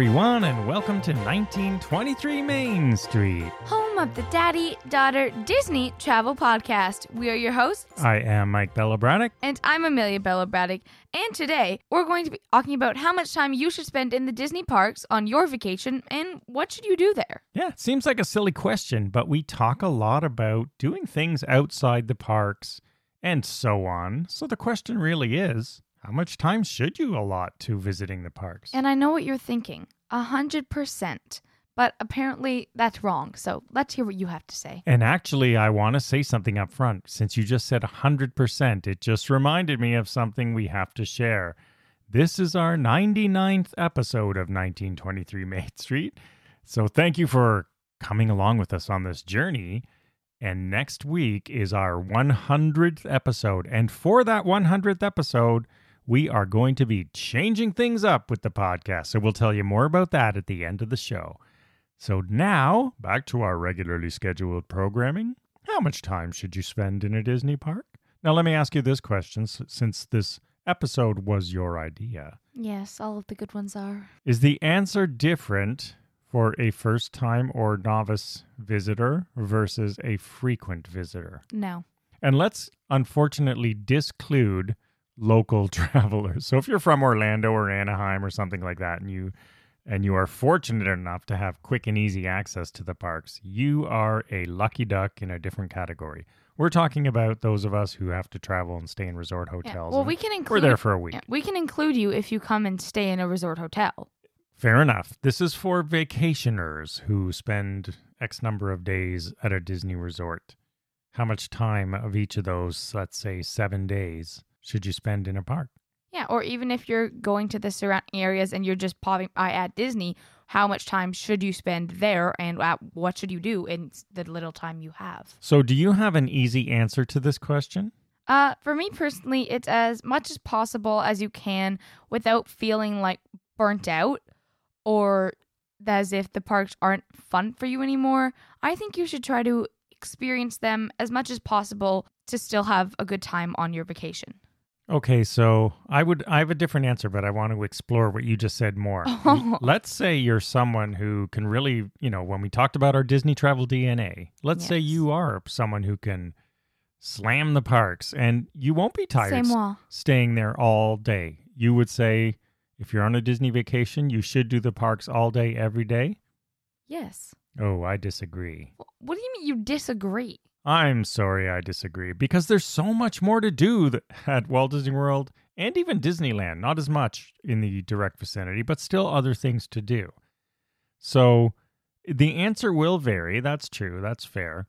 everyone, and welcome to 1923 Main Street. home of the Daddy Daughter Disney Travel Podcast. We are your hosts, I am Mike Bella Braddock. and I'm Amelia Bella Braddock. And today we're going to be talking about how much time you should spend in the Disney parks on your vacation and what should you do there. Yeah, it seems like a silly question, but we talk a lot about doing things outside the parks and so on. So the question really is how much time should you allot to visiting the parks? And I know what you're thinking a hundred percent. But apparently that's wrong. So let's hear what you have to say. And actually, I want to say something up front. Since you just said 100%, it just reminded me of something we have to share. This is our 99th episode of 1923 Main Street. So thank you for coming along with us on this journey. And next week is our 100th episode. And for that 100th episode, we are going to be changing things up with the podcast. So we'll tell you more about that at the end of the show. So now, back to our regularly scheduled programming. How much time should you spend in a Disney park? Now, let me ask you this question since this episode was your idea. Yes, all of the good ones are. Is the answer different for a first time or novice visitor versus a frequent visitor? No. And let's unfortunately disclude local travelers. So if you're from Orlando or Anaheim or something like that and you and you are fortunate enough to have quick and easy access to the parks, you are a lucky duck in a different category. We're talking about those of us who have to travel and stay in resort Yeah. hotels. Well, we can include we're there for a week. Yeah, we can include you if you come and stay in a resort hotel. Fair enough. This is for vacationers who spend X number of days at a Disney resort. How much time of each of those, let's say seven days, should you spend in a park? Yeah, or even if you're going to the surrounding areas and you're just popping by at Disney, how much time should you spend there and what should you do in the little time you have? So, do you have an easy answer to this question? Uh, for me personally, it's as much as possible as you can without feeling like burnt out or as if the parks aren't fun for you anymore. I think you should try to experience them as much as possible to still have a good time on your vacation. Okay, so I would I have a different answer, but I want to explore what you just said more. Oh. Let's say you're someone who can really, you know, when we talked about our Disney travel DNA, let's say you are someone who can slam the parks and you won't be tired s- staying there all day. You would say if you're on a Disney vacation, you should do the parks all day every day? Yes. Oh, I disagree. What do you mean you disagree? I'm sorry, I disagree because there's so much more to do at Walt Disney World and even Disneyland. Not as much in the direct vicinity, but still other things to do. So the answer will vary. That's true. That's fair.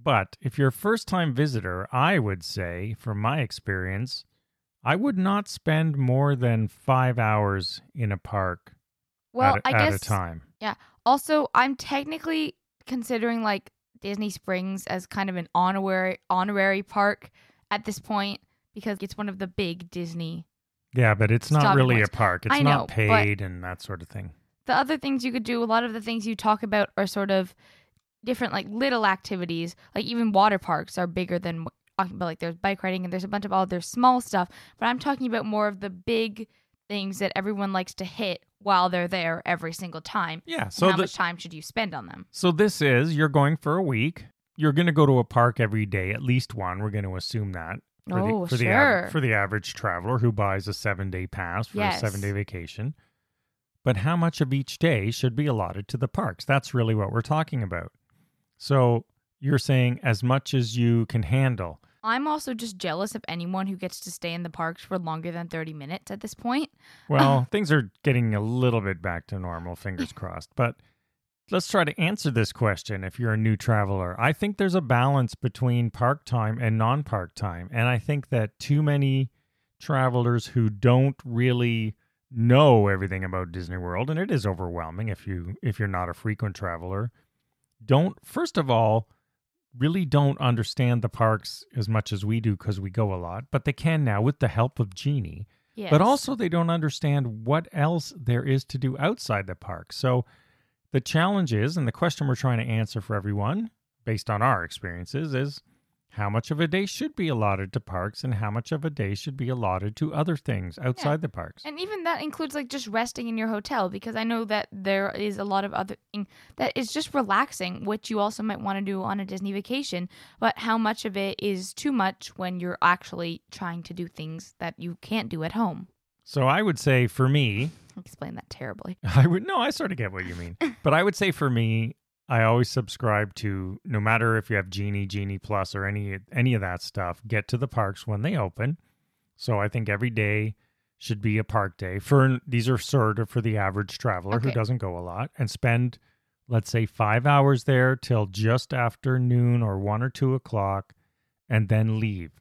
But if you're a first time visitor, I would say, from my experience, I would not spend more than five hours in a park Well, at, I at guess a time. Yeah. Also I'm technically considering like Disney Springs as kind of an honorary honorary park at this point because it's one of the big Disney. Yeah, but it's not really a park. It's I not know, paid and that sort of thing. The other things you could do, a lot of the things you talk about are sort of different like little activities. Like even water parks are bigger than talking about like there's bike riding and there's a bunch of all other small stuff, but I'm talking about more of the big things that everyone likes to hit while they're there every single time. Yeah. So how the, much time should you spend on them? So this is you're going for a week. You're going to go to a park every day, at least one. We're going to assume that for Oh, the for the sure. av- for the average traveler who buys a seven day pass for Yes. a seven day vacation. But how much of each day should be allotted to the parks? That's really what we're talking about. So you're saying as much as you can handle. I'm also just jealous of anyone who gets to stay in the parks for longer than 30 minutes at this point. Well, things are getting a little bit back to normal, fingers crossed. But let's try to answer this question if you're a new traveler. I think there's a balance between park time and non park time. And I think that too many travelers who don't really know everything about Disney World, and it is overwhelming if you if you're not a frequent traveler, don't first of all really don't understand the parks as much as we do because we go a lot, but they can now with the help of Genie. Yes. But also, they don't understand what else there is to do outside the park. So, the challenge is, and the question we're trying to answer for everyone, based on our experiences, is how much of a day should be allotted to parks and how much of a day should be allotted to other things outside the parks. And even that includes like just resting in your hotel because I know that there is a lot of other thing that is just relaxing, which you also might want to do on a Disney vacation. But how much of it is too much when you're actually trying to do things that you can't do at home? So I would say for me, Explain that terribly. I would no, I sort of get what you mean. but I would say for me, I always subscribe to no matter if you have Genie, Genie Plus, or any any of that stuff. Get to the parks when they open. So I think every day should be a park day for these are sort of for the average traveler who doesn't go a lot and spend let's say five hours there till just after noon or one or two o'clock and then leave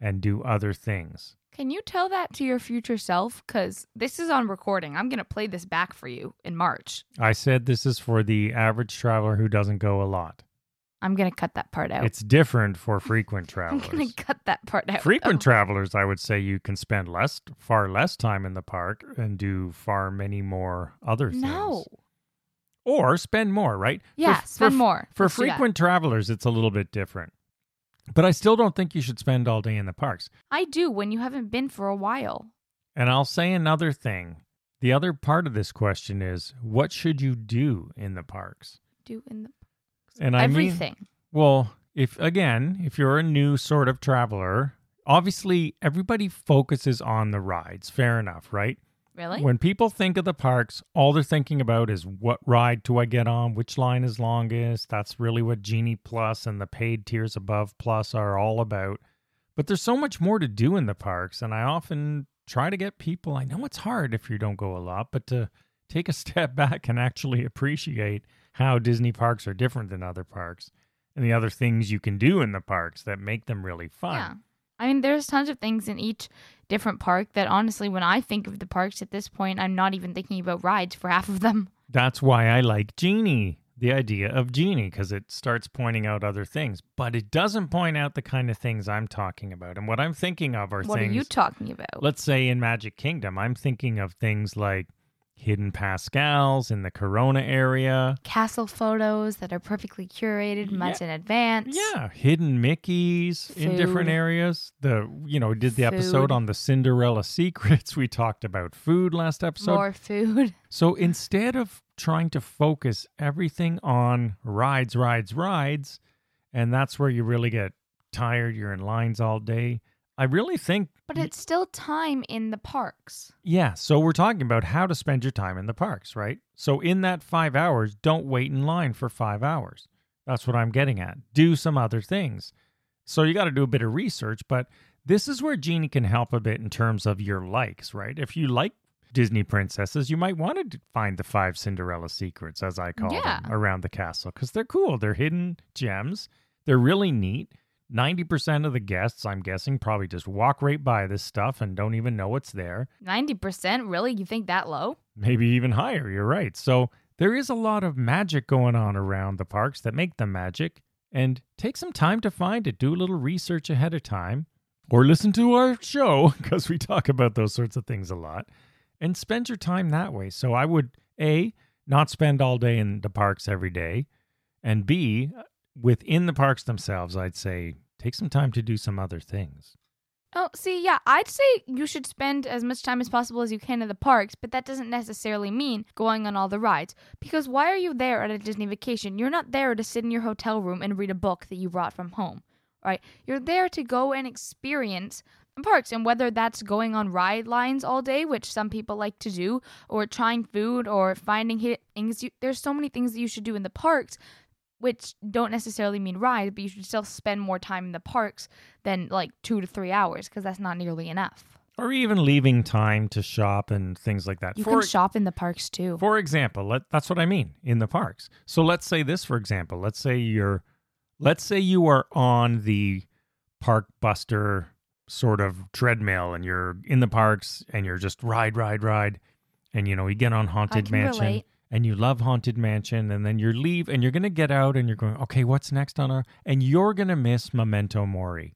and do other things. Can you tell that to your future self? Because this is on recording. I'm going to play this back for you in March. I said this is for the average traveler who doesn't go a lot. I'm going to cut that part out. It's different for frequent travelers. I'm going to cut that part out. frequent Oh, travelers, I would say you can spend less, far less time in the park and do far many more other things. No. Or spend more, right? For- Yeah, for, spend more. For Let's frequent travelers, it's a little bit different. But I still don't think you should spend all day in the parks. I do when you haven't been for a while. And I'll say another thing. The other part of this question is what should you do in the parks? Do in the parks. And I mean, everything. Well, if again, if you're a new sort of traveler, obviously everybody focuses on the rides. Fair enough, right? Really? When people think of the parks, all they're thinking about is what ride do I get on? Which line is longest? That's really what Genie Plus and the paid tiers above Plus are all about. But there's so much more to do in the parks, and I often try to get people. I know it's hard if you don't go a lot, but to take a step back and actually appreciate how Disney parks are different than other parks and the other things you can do in the parks that make them really fun. Yeah. I mean, there's tons of things in each different park that honestly, when I think of the parks at this point, I'm not even thinking about rides for half of them. That's why I like Genie, the idea of Genie, because it starts pointing out other things, but it doesn't point out the kind of things I'm talking about. And what I'm thinking of are what things, What are you talking about? let's say in Magic Kingdom, I'm thinking of things like hidden Pascals in the Corona area. Castle photos that are perfectly curated months in advance. Yeah, hidden Mickeys in different areas. The you know, we did the episode on the Cinderella secrets. We talked about food last episode. More food. So instead of trying to focus everything on rides, rides, rides, and that's where you really get tired, you're in lines all day. I really think, But it's still time in the parks. yeah. So we're talking about how to spend your time in the parks, right? So in that five hours, don't wait in line for five hours. That's what I'm getting at. Do some other things. So you got to do a bit of research, but this is where Genie can help a bit in terms of your likes, right? If you like Disney princesses, you might want to find the five Cinderella secrets, as I call Yeah. them, around the castle because they're cool. They're hidden gems. They're really neat. 90% of the guests, I'm guessing, probably just walk right by this stuff and don't even know it's there. 90%? Really? You think that low? Maybe even higher. You're right. So there is a lot of magic going on around the parks that make them magic. And take some time to find it. Do a little research ahead of time or listen to our show because we talk about those sorts of things a lot and spend your time that way. So I would A, not spend all day in the parks every day. And B, within the parks themselves, I'd say take some time to do some other things. Oh, see, yeah, I'd say you should spend as much time as possible as you can in the parks, but that doesn't necessarily mean going on all the rides. Because why are you there at a Disney vacation? You're not there to sit in your hotel room and read a book that you brought from home, right? You're there to go and experience the parks, and whether that's going on ride lines all day, which some people like to do, or trying food, or finding things. You, there's so many things that you should do in the parks which don't necessarily mean ride, but you should still spend more time in the parks than like two to three hours because that's not nearly enough. Or even leaving time to shop and things like that. You For- can shop in the parks too. For example, let, that's what I mean in the parks. So let's say this, for example. Let's say you're, let's say you are on the Park Buster sort of treadmill, and you're in the parks, and you're just ride, ride, ride, and you know you get on Haunted Mansion, relate. And you love Haunted Mansion, and then you leave, and you're gonna get out, and you're going, okay, what's next on our, and you're gonna miss Memento Mori,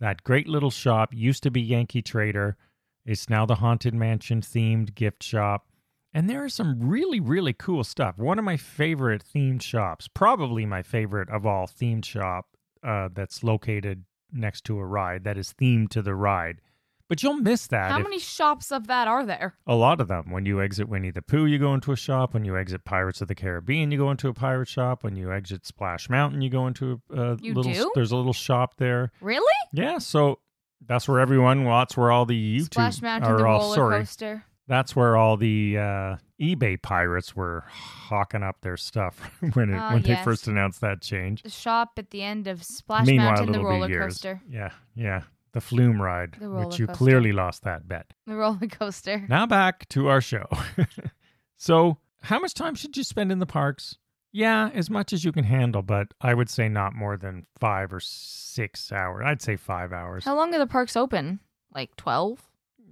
that great little shop used to be Yankee Trader. It's now the Haunted Mansion themed gift shop. And there is some really, really cool stuff. One of my favorite themed shops, probably my favorite of all themed shop uh, that's located next to a ride that is themed to the ride. But you'll miss that. How if- many shops of that are there? a lot of them. When you exit Winnie the Pooh, you go into a shop. When you exit Pirates of the Caribbean, you go into a pirate shop. When you exit Splash Mountain, you go into a, a You little. do? There's a little shop there. Really? Yeah, so that's where everyone. Well, that's where all the YouTube. Splash Mountain, the all, roller sorry, coaster. that's where all the uh, eBay pirates were hawking up their stuff when it, Ah, when they first announced that change. The shop at the end of Splash Meanwhile, Mountain, the roller coaster. Yeah, yeah, the Flume ride, The which you coaster. clearly lost that bet. The roller coaster. Now back to our show. so, how much time should you spend in the parks? Yeah, as much as you can handle, but I would say not more than five or six hours. I'd say five hours. How long are the parks open? Like 12?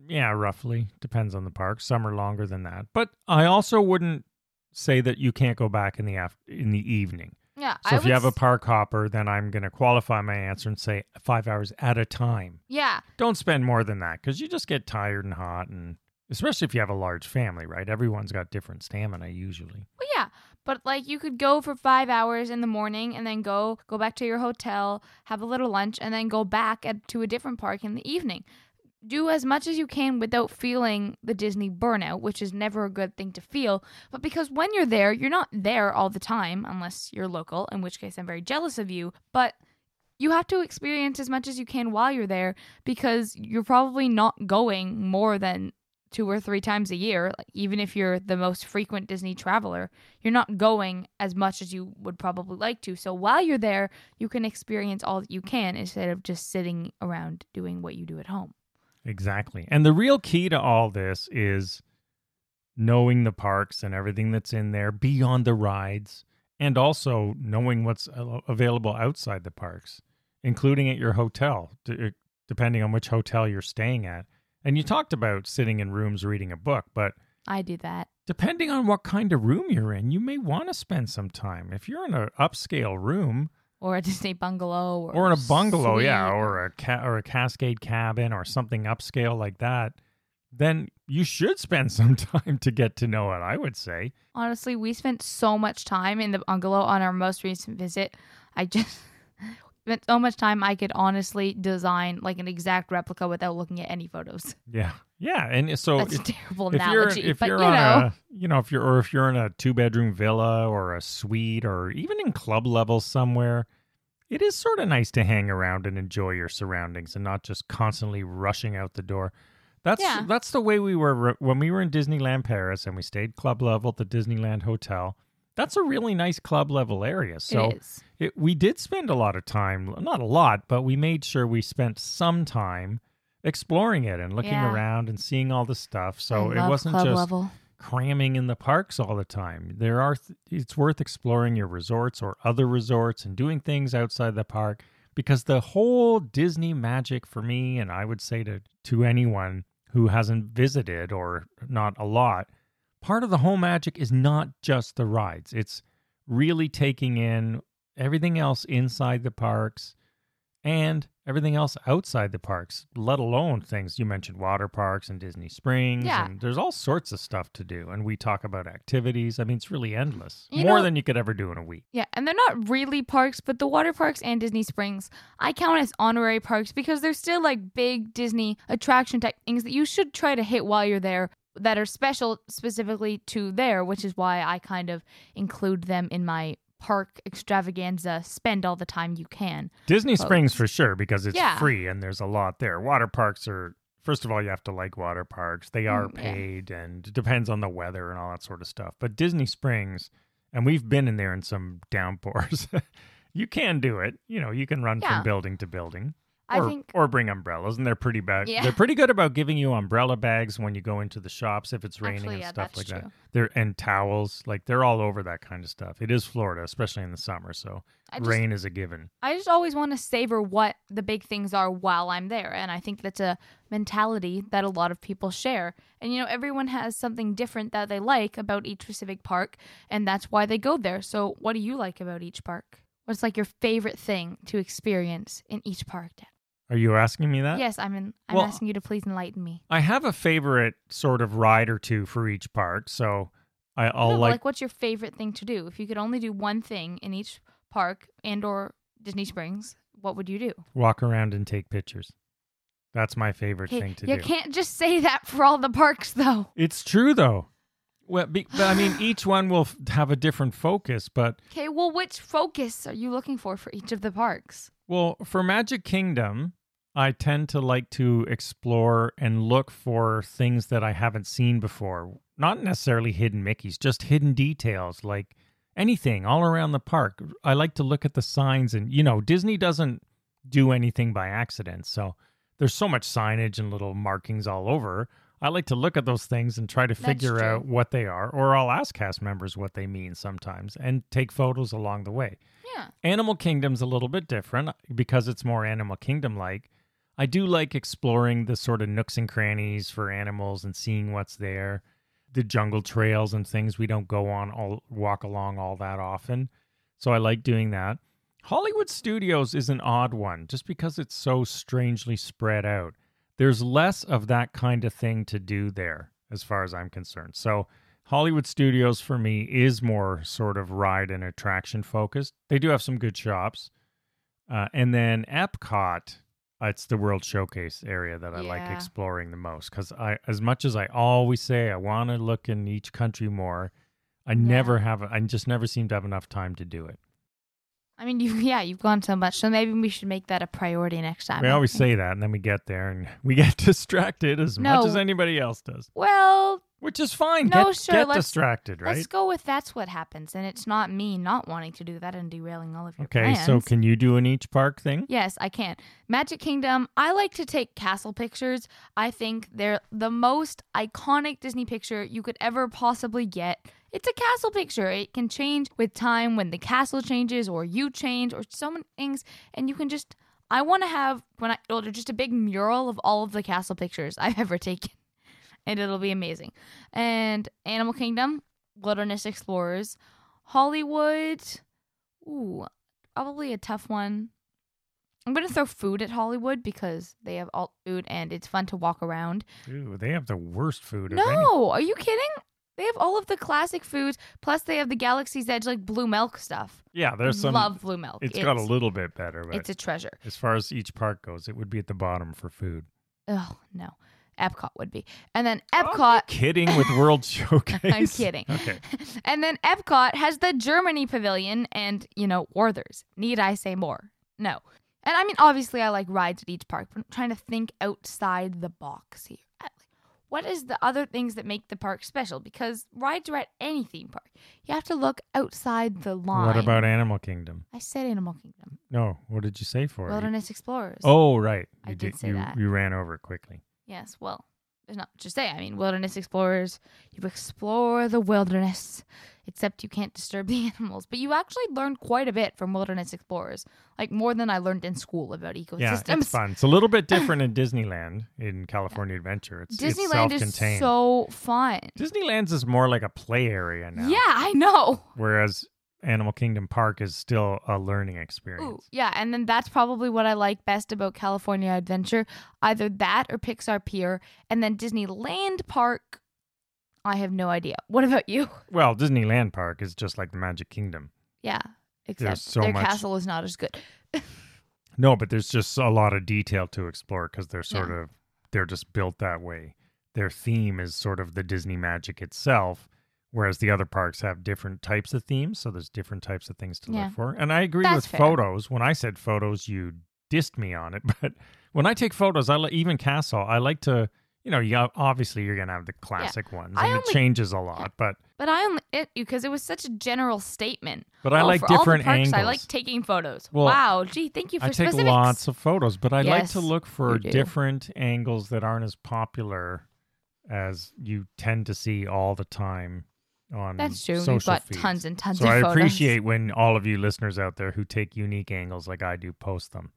Yeah, roughly. Depends on the park. Some are longer than that. But I also wouldn't say that you can't go back in the af- in the evening. Yeah. So I if you have a park hopper, then I'm going to qualify my answer and say 5 hours at a time. Yeah. Don't spend more than that cuz you just get tired and hot and especially if you have a large family, right? Everyone's got different stamina usually. Well, yeah, but like you could go for five hours in the morning and then go go back to your hotel, have a little lunch, and then go back at, to a different park in the evening. Do as much as you can without feeling the Disney burnout, which is never a good thing to feel. But because when you're there, you're not there all the time, unless you're local, in which case I'm very jealous of you. But you have to experience as much as you can while you're there because you're probably not going more than two or three times a year, like, even if you're the most frequent Disney traveler, you're not going as much as you would probably like to. So while you're there, you can experience all that you can instead of just sitting around doing what you do at home. Exactly. And the real key to all this is knowing the parks and everything that's in there beyond the rides and also knowing what's available outside the parks, including at your hotel, eh, depending on which hotel you're staying at. And you talked about sitting in rooms reading a book, but I do that. depending on what kind of room you're in, you may want to spend some time. If you're in an upscale room, Or a Disney bungalow or, or in a bungalow, yeah, or a ca- or a Cascade cabin or something upscale like that, then you should spend some time to get to know it. I would say. Honestly, we spent so much time in the bungalow on our most recent visit. I just spent so much time I could honestly design like an exact replica without looking at any photos. Yeah, yeah, and so That's a terrible if you're analogy, if but you're you on know. a you know if you're or if you're in a two bedroom villa or a suite or even in club level somewhere. It is sort of nice to hang around and enjoy your surroundings and not just constantly rushing out the door. That's Yeah. that's the way we were when we were in Disneyland Paris and we stayed club level at the Disneyland Hotel. That's a really nice club level area. So it we did spend a lot of time, not a lot, but we made sure we spent some time exploring it and looking Yeah. around and seeing all the stuff. So it wasn't just level. cramming in the parks all the time. There are th- it's worth exploring your resorts or other resorts and doing things outside the park because the whole Disney magic for me and I would say to to anyone who hasn't visited or not a lot, part of the whole magic is not just the rides. It's really taking in everything else inside the parks and everything else outside the parks, let alone things you mentioned water parks and Disney Springs Yeah. and there's all sorts of stuff to do and we talk about activities. I mean, it's really endless. You More know- than you could ever do in a week. Yeah, and they're not really parks, but the water parks and Disney Springs, I count as honorary parks because they're still like big Disney attraction type things that you should try to hit while you're there that are special specifically to there, which is why I kind of include them in my park extravaganza spend all the time you can. Disney Springs for sure because it's Yeah. free and there's a lot there. Water parks are first of all you have to like water parks. They are Mm, yeah. paid and it depends on the weather and all that sort of stuff. But Disney Springs and we've been in there in some downpours. you can do it. You know, you can run Yeah. from building to building. I or, think or bring umbrellas and they're pretty bad. Yeah. They're pretty good about giving you umbrella bags when you go into the shops if it's raining actually, and yeah, stuff like true. that. They're and towels, like they're all over that kind of stuff. It is Florida, especially in the summer, so just, rain is a given. I just always want to savor what the big things are while I'm there. And I think that's a mentality that a lot of people share. And, you know, everyone has something different that they like about each specific park, and that's why they go there. So, what do you like about each park? What's like your favorite thing to experience in each park? Dad? Are you asking me that? yes, I'm, in, I'm Well- asking you to please enlighten me. I have a favorite sort of ride or two for each park, so I, I'll No, like. like, what's your favorite thing to do? If you could only do one thing in each park and or Disney Springs, what would you do? Walk around and take pictures. That's my favorite Okay, thing to you do. You can't just say that for all the parks, though. It's true though. Well, be, but I mean, each one will f- have a different focus, but Okay, well, which focus are you looking for for each of the parks? Well, for Magic Kingdom, I tend to like to explore and look for things that I haven't seen before. Not necessarily hidden Mickeys, just hidden details like anything all around the park. I like to look at the signs and, you know, Disney doesn't do anything by accident. So there's so much signage and little markings all over. I like to look at those things and try to That's figure true. out what they are, or I'll ask cast members what they mean sometimes and take photos along the way. Yeah. Animal Kingdom's a little bit different uh, because it's more Animal Kingdom like. I do like exploring the sort of nooks and crannies for animals and seeing what's there. The jungle trails and things we don't go on all walk along all that often. So I like doing that. Hollywood Studios is an odd one just because it's so strangely spread out. There's less of that kind of thing to do there as far as I'm concerned. So Hollywood Studios for me is more sort of ride and attraction focused. They do have some good shops. Uh, and then Epcot, Uh, it's the World Showcase area that I like exploring the most because I, as much as I always say I want to look in each country more, I never have. I just never seem to have enough time to do it. I mean, you yeah, you've gone so much, so maybe we should make that a priority next time. we always say that, and then we get there and we get distracted as much as anybody else does, Well, which is fine. No, get sure, get let's- distracted, right? let's go with that's what happens, and it's not me not wanting to do that and derailing all of your Okay, plans. so can you do an each park thing? Yes, I can. Magic Kingdom, I like to take castle pictures. I think they're the most iconic Disney picture you could ever possibly get. It's a castle picture. It can change with time when the castle changes or you change or so many things. And you can just, I want to have, when I older, just a big mural of all of the castle pictures I've ever taken. And it'll be amazing. And Animal Kingdom, Wilderness Explorers, Hollywood, ooh, probably a tough one. I'm gonna throw food at Hollywood because they have all food and it's fun to walk around. Ooh, they have the worst food. No, are you kidding? They have all of the classic foods, plus they have the Galaxy's Edge like blue milk stuff. Yeah, there's some. Love blue milk. It's got a little bit better, but It's a treasure. as far as each park goes, it would be at the bottom for food. Oh no, Epcot would be, and then Oh, Epcot. kidding with World Showcase. I'm kidding. Okay. and then Epcot has the Germany Pavilion and, you know, Werther's. Need I say more? No. And I mean, obviously, I like rides at each park, but I'm trying to think outside the box here. What is the other things that make the park special? Because rides are at any theme park. You have to look outside the line. What about Animal Kingdom? I said Animal Kingdom. No, what did you say for it? Wilderness Explorers. Oh, right. I You did say you, that. You ran over it quickly. Yes, well, there's not much to say. I mean, Wilderness Explorers, you explore the wilderness, except you can't disturb the animals. But you actually learn quite a bit from Wilderness Explorers, like more than I learned in school about ecosystems. Yeah, it's fun. It's a little bit different in Disneyland in California Adventure. It's, it's Disneyland is self-contained. so fun. Disneyland's is more like a play area now. Yeah, I know. Whereas Animal Kingdom Park is still a learning Ooh, experience. yeah, and then that's probably what I like best about California Adventure. Either that or Pixar Pier. And then Disneyland Park, I have no idea. What about you? Well, Disneyland Park is just like the Magic Kingdom. Yeah, except so their much- castle is not as good. No, but there's just a lot of detail to explore because they're sort Yeah. of they're just built that way. Their theme is sort of the Disney magic itself, whereas the other parks have different types of themes, so there's different types of things to Yeah. look for. And I agree That's with fair. photos. When I said photos, you dissed me on it, but when I take photos, I li- even Castle, I like to, you know, you obviously you're gonna have the classic ones, I and it only- changes a lot, but But I only it because it was such a general statement. but I Oh, like for all the different parks, angles. I like taking photos. Well, wow, gee, thank you for I take specifics. lots of photos, but I like to look for different angles that aren't as popular as you tend to see all the time on That's true. You've got feeds. tons and tons so of I photos. appreciate when all of you listeners out there who take unique angles like I do post them.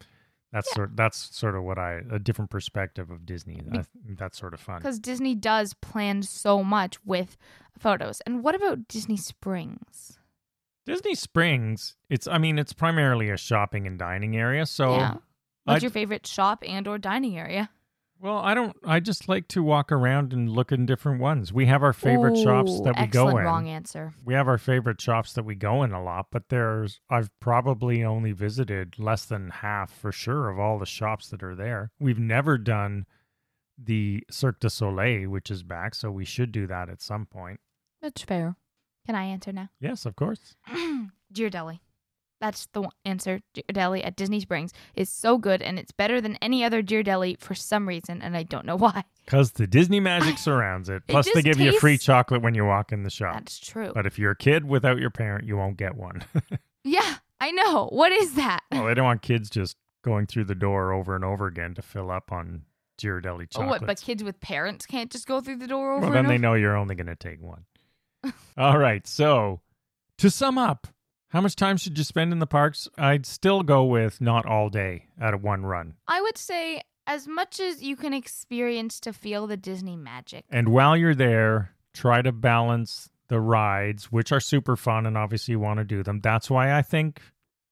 That's sort that's sort of what I a different perspective of Disney. I, that's sort of fun. because Disney does plan so much with photos. And what about Disney Springs? Disney Springs, it's I mean it's primarily a shopping and dining area, so yeah. What's I'd- your favorite shop and or dining area? Well, I don't. I just like to walk around and look in different ones. We have our favorite shops that we go in. Wrong answer. We have our favorite shops that we go in a lot, but there's I've probably only visited less than half for sure of all the shops that are there. We've never done the Cirque du Soleil, which is back, so we should do that at some point. That's fair. Can I answer now? Yes, of course. Ghirardelli. That's the answer. Ghirardelli at Disney Springs is so good, and it's better than any other Ghirardelli for some reason, and I don't know why. Because the Disney magic surrounds it. It Plus, they just give you free chocolate when you walk in the shop. That's true. But if you're a kid without your parent, you won't get one. yeah, I know. What is that? well, they don't want kids just going through the door over and over again to fill up on Ghirardelli Oh, what? But kids with parents can't just go through the door over well, then they over. know you're only going to take one. All right. So, to sum up, how much time should you spend in the parks? I'd still go with not all day at one run. I would say as much as you can experience to feel the Disney magic. And while you're there, try to balance the rides, which are super fun and obviously you want to do them. That's why I think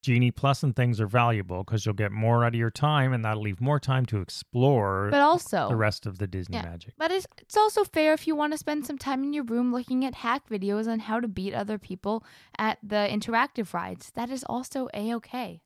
Genie Plus and things are valuable because you'll get more out of your time and that'll leave more time to explore But also, the rest of the Disney Yeah. magic. But it's, it's also fair if you want to spend some time in your room looking at hack videos on how to beat other people at the interactive rides. That is also a okay.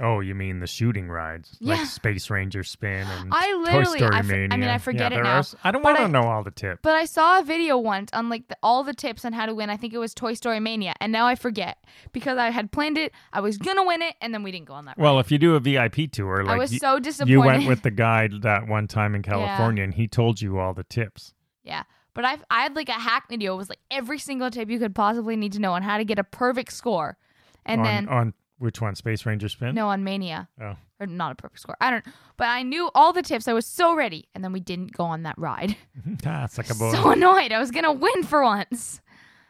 Oh, you mean the shooting rides, Yeah. like Space Ranger Spin and I Toy literally- Story I for- I mean, I forget yeah, it now, are I don't want to know all the tips. But I saw a video once on like the, all the tips on how to win. I think it was Toy Story Mania, and now I forget because I had planned it. I was gonna win it, and then we didn't go on that. well, if you do a VIP tour, like I was y- so disappointed. you went with the guide that one time in California, and he told you all the tips. yeah, but I I had like a hack video. It was like every single tip you could possibly need to know on how to get a perfect score, and on, then on which one, Space Ranger Spin? no on Mania. Oh. or not a perfect score. I don't. But I knew all the tips. I was so ready, and then we didn't go on that ride. That's like a so annoyed. I was gonna win for once,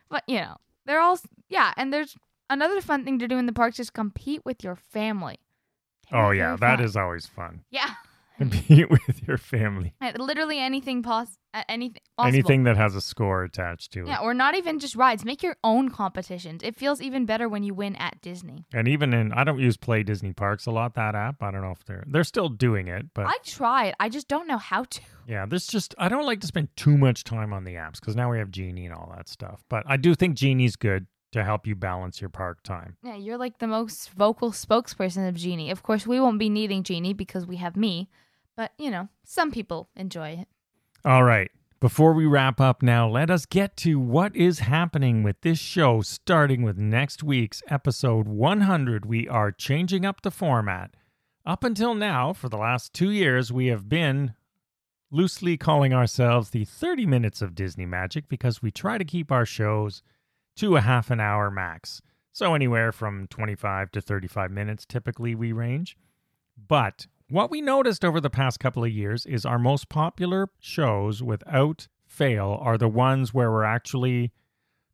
but you know they're all yeah. And there's another fun thing to do in the parks is compete with your family. oh yeah, that fun. is always fun. yeah. Compete with your family. Literally anything pos- uh, anything possible. Anything that has a score attached to it. Yeah, or not even just rides. Make your own competitions. It feels even better when you win at Disney. And even in, I don't use Play Disney Parks a lot. That app, I don't know if they're they're still doing it, but I tried. I just don't know how to. yeah, there's just I don't like to spend too much time on the apps because now we have Genie and all that stuff. But I do think Genie's good to help you balance your park time. Yeah, you're like the most vocal spokesperson of Genie. Of course, we won't be needing Genie because we have me. But, you know, some people enjoy it. All right. Before we wrap up now, let us get to what is happening with this show starting with next week's episode 100. We are changing up the format. Up until now, for the last two years, we have been loosely calling ourselves the 30 Minutes of Disney Magic because we try to keep our shows to a half an hour max. So, anywhere from 25 to 35 minutes typically we range. But what we noticed over the past couple of years is our most popular shows without fail are the ones where we're actually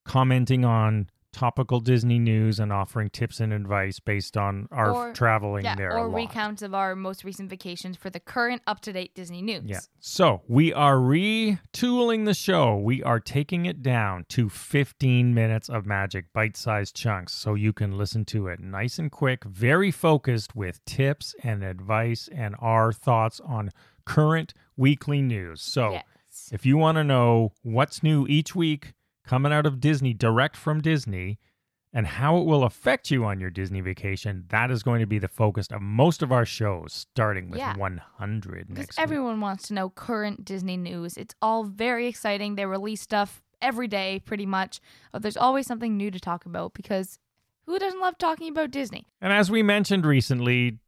commenting on topical Disney news and offering tips and advice based on our Or- traveling Yeah, there or recounts of our most recent vacations for the current up to date Disney news. Yeah. So we are retooling the show. We are taking it down to 15 minutes of magic, bite sized chunks, so you can listen to it nice and quick, very focused with tips and advice and our thoughts on current weekly news. So Yes. if you want to know what's new each week coming out of Disney, direct from Disney, and how it will affect you on your Disney vacation, that is going to be the focus of most of our shows, starting with Yeah. 100 Because next week. everyone wants to know current Disney news. It's all very exciting. They release stuff every day, pretty much. Oh, there's always something new to talk about because who doesn't love talking about Disney? And as we mentioned recently,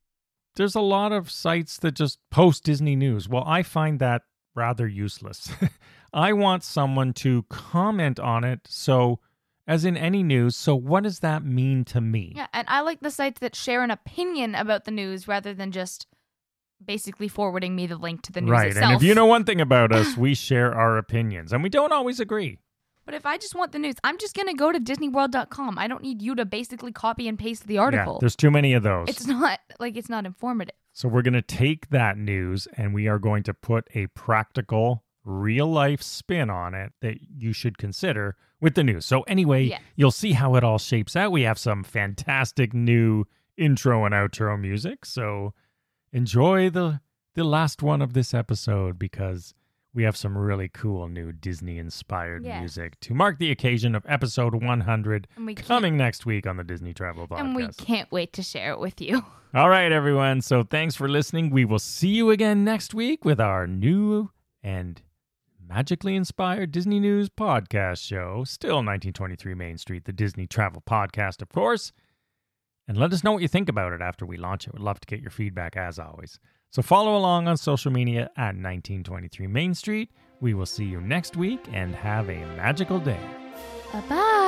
there's a lot of sites that just post Disney news. Well, I find that rather useless. I want someone to comment on it. So, as in any news, so what does that mean to me? Yeah, and I like the sites that share an opinion about the news rather than just basically forwarding me the link to the news right. itself. And if you know one thing about us, we share our opinions and we don't always agree. But if I just want the news, I'm just going to go to disneyworld.com. I don't need you to basically copy and paste the article. Yeah, there's too many of those. it's not like it's not informative. So we're going to take that news and we are going to put a practical, real life spin on it that you should consider with the news. So anyway, you'll see how it all shapes out. We have some fantastic new intro and outro music. So enjoy the the last one of this episode because we have some really cool new Disney inspired Yeah. music to mark the occasion of episode 100 And we coming next week on the Disney Travel Podcast. and we can't wait to share it with you. All right, everyone. So thanks for listening. We will see you again next week with our new and magically inspired Disney News podcast show. Still 1923 Main Street, the Disney Travel Podcast, of course. And let us know what you think about it after we launch it. We'd love to get your feedback as always. So follow along on social media at 1923 Main Street. We will see you next week and have a magical day. Bye bye.